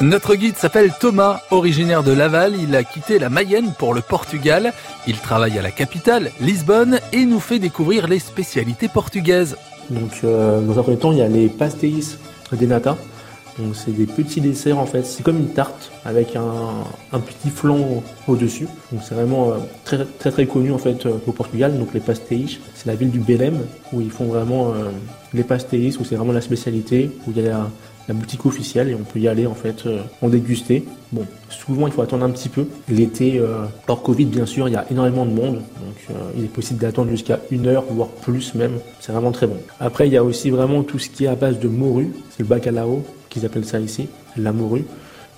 Notre guide s'appelle Thomas, originaire de Laval. Il a quitté la Mayenne pour le Portugal. Il travaille à la capitale, Lisbonne, et nous fait découvrir les spécialités portugaises. Donc, euh, dans un premier temps, il y a les pastéis de nata. Donc, c'est des petits desserts en fait. C'est comme une tarte avec un, petit flan au-dessus. Donc, c'est vraiment euh, très, très très connu en fait euh, au Portugal. Donc, les pastéis, c'est la ville du Belém où ils font vraiment les pastéis, où c'est vraiment la spécialité, où il y a la boutique officielle et on peut y aller en fait euh, en déguster. Bon, souvent il faut attendre un petit peu. L'été, euh, hors Covid bien sûr, il y a énormément de monde, donc euh, il est possible d'attendre jusqu'à une heure, voire plus même. C'est vraiment très bon. Après, il y a aussi vraiment tout ce qui est à base de morue, c'est le bacalao qu'ils appellent ça ici, la morue.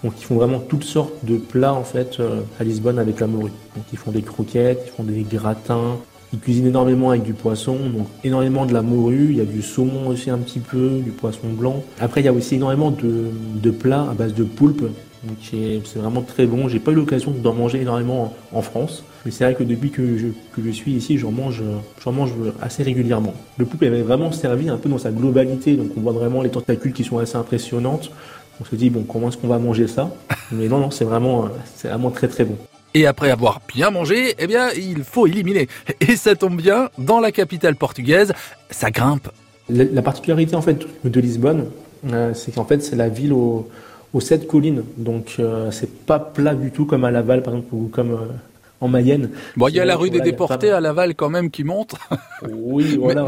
Donc ils font vraiment toutes sortes de plats en fait à Lisbonne avec la morue. Donc ils font des croquettes, ils font des gratins, ils cuisinent énormément avec du poisson, donc énormément de la morue, il y a du saumon aussi un petit peu, du poisson blanc. Après, il y a aussi énormément de, plats à base de poulpe, donc c'est vraiment très bon. J'ai pas eu l'occasion d'en manger énormément en, France, mais c'est vrai que depuis que je, suis ici, j'en mange, assez régulièrement. Le poulpe est vraiment servi un peu dans sa globalité, donc on voit vraiment les tentacules qui sont assez impressionnantes. On se dit, bon, comment est-ce qu'on va manger ça? Mais non, non, c'est vraiment, c'est vraiment très très bon. Et après avoir bien mangé, eh bien, il faut éliminer. Et ça tombe bien, dans la capitale portugaise, ça grimpe. La, particularité en fait de Lisbonne, euh, c'est qu'en fait c'est la ville aux, sept collines, donc euh, c'est pas plat du tout comme à Laval par exemple ou comme euh, en Mayenne. Bon, il y a la rue des déportés à Laval quand même qui monte. Oui, voilà.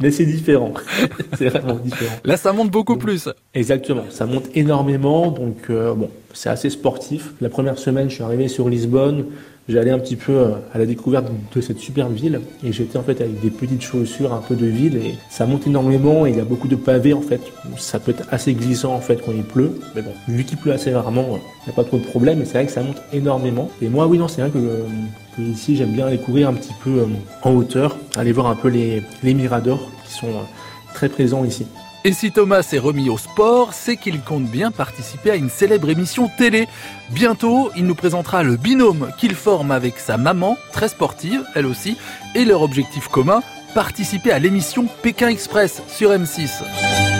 Mais, c'est différent. c'est vraiment différent. Là, ça monte beaucoup plus. Exactement. Ça monte énormément. Donc, euh, bon, c'est assez sportif. La première semaine, je suis arrivé sur Lisbonne j'allais un petit peu euh, à la découverte de cette superbe ville et j'étais en fait avec des petites chaussures un peu de ville et ça monte énormément et il y a beaucoup de pavés en fait. Ça peut être assez glissant en fait quand il pleut, mais bon, vu qu'il pleut assez rarement, il n'y a pas trop de problème et c'est vrai que ça monte énormément. Et moi oui non c'est vrai que, euh, ici j'aime bien aller courir un petit peu euh, en hauteur, aller voir un peu les, les miradors qui sont très présents ici. Et si Thomas s'est remis au sport, c'est qu'il compte bien participer à une célèbre émission télé. Bientôt, il nous présentera le binôme qu'il forme avec sa maman, très sportive, elle aussi, et leur objectif commun, participer à l'émission Pékin Express sur M6.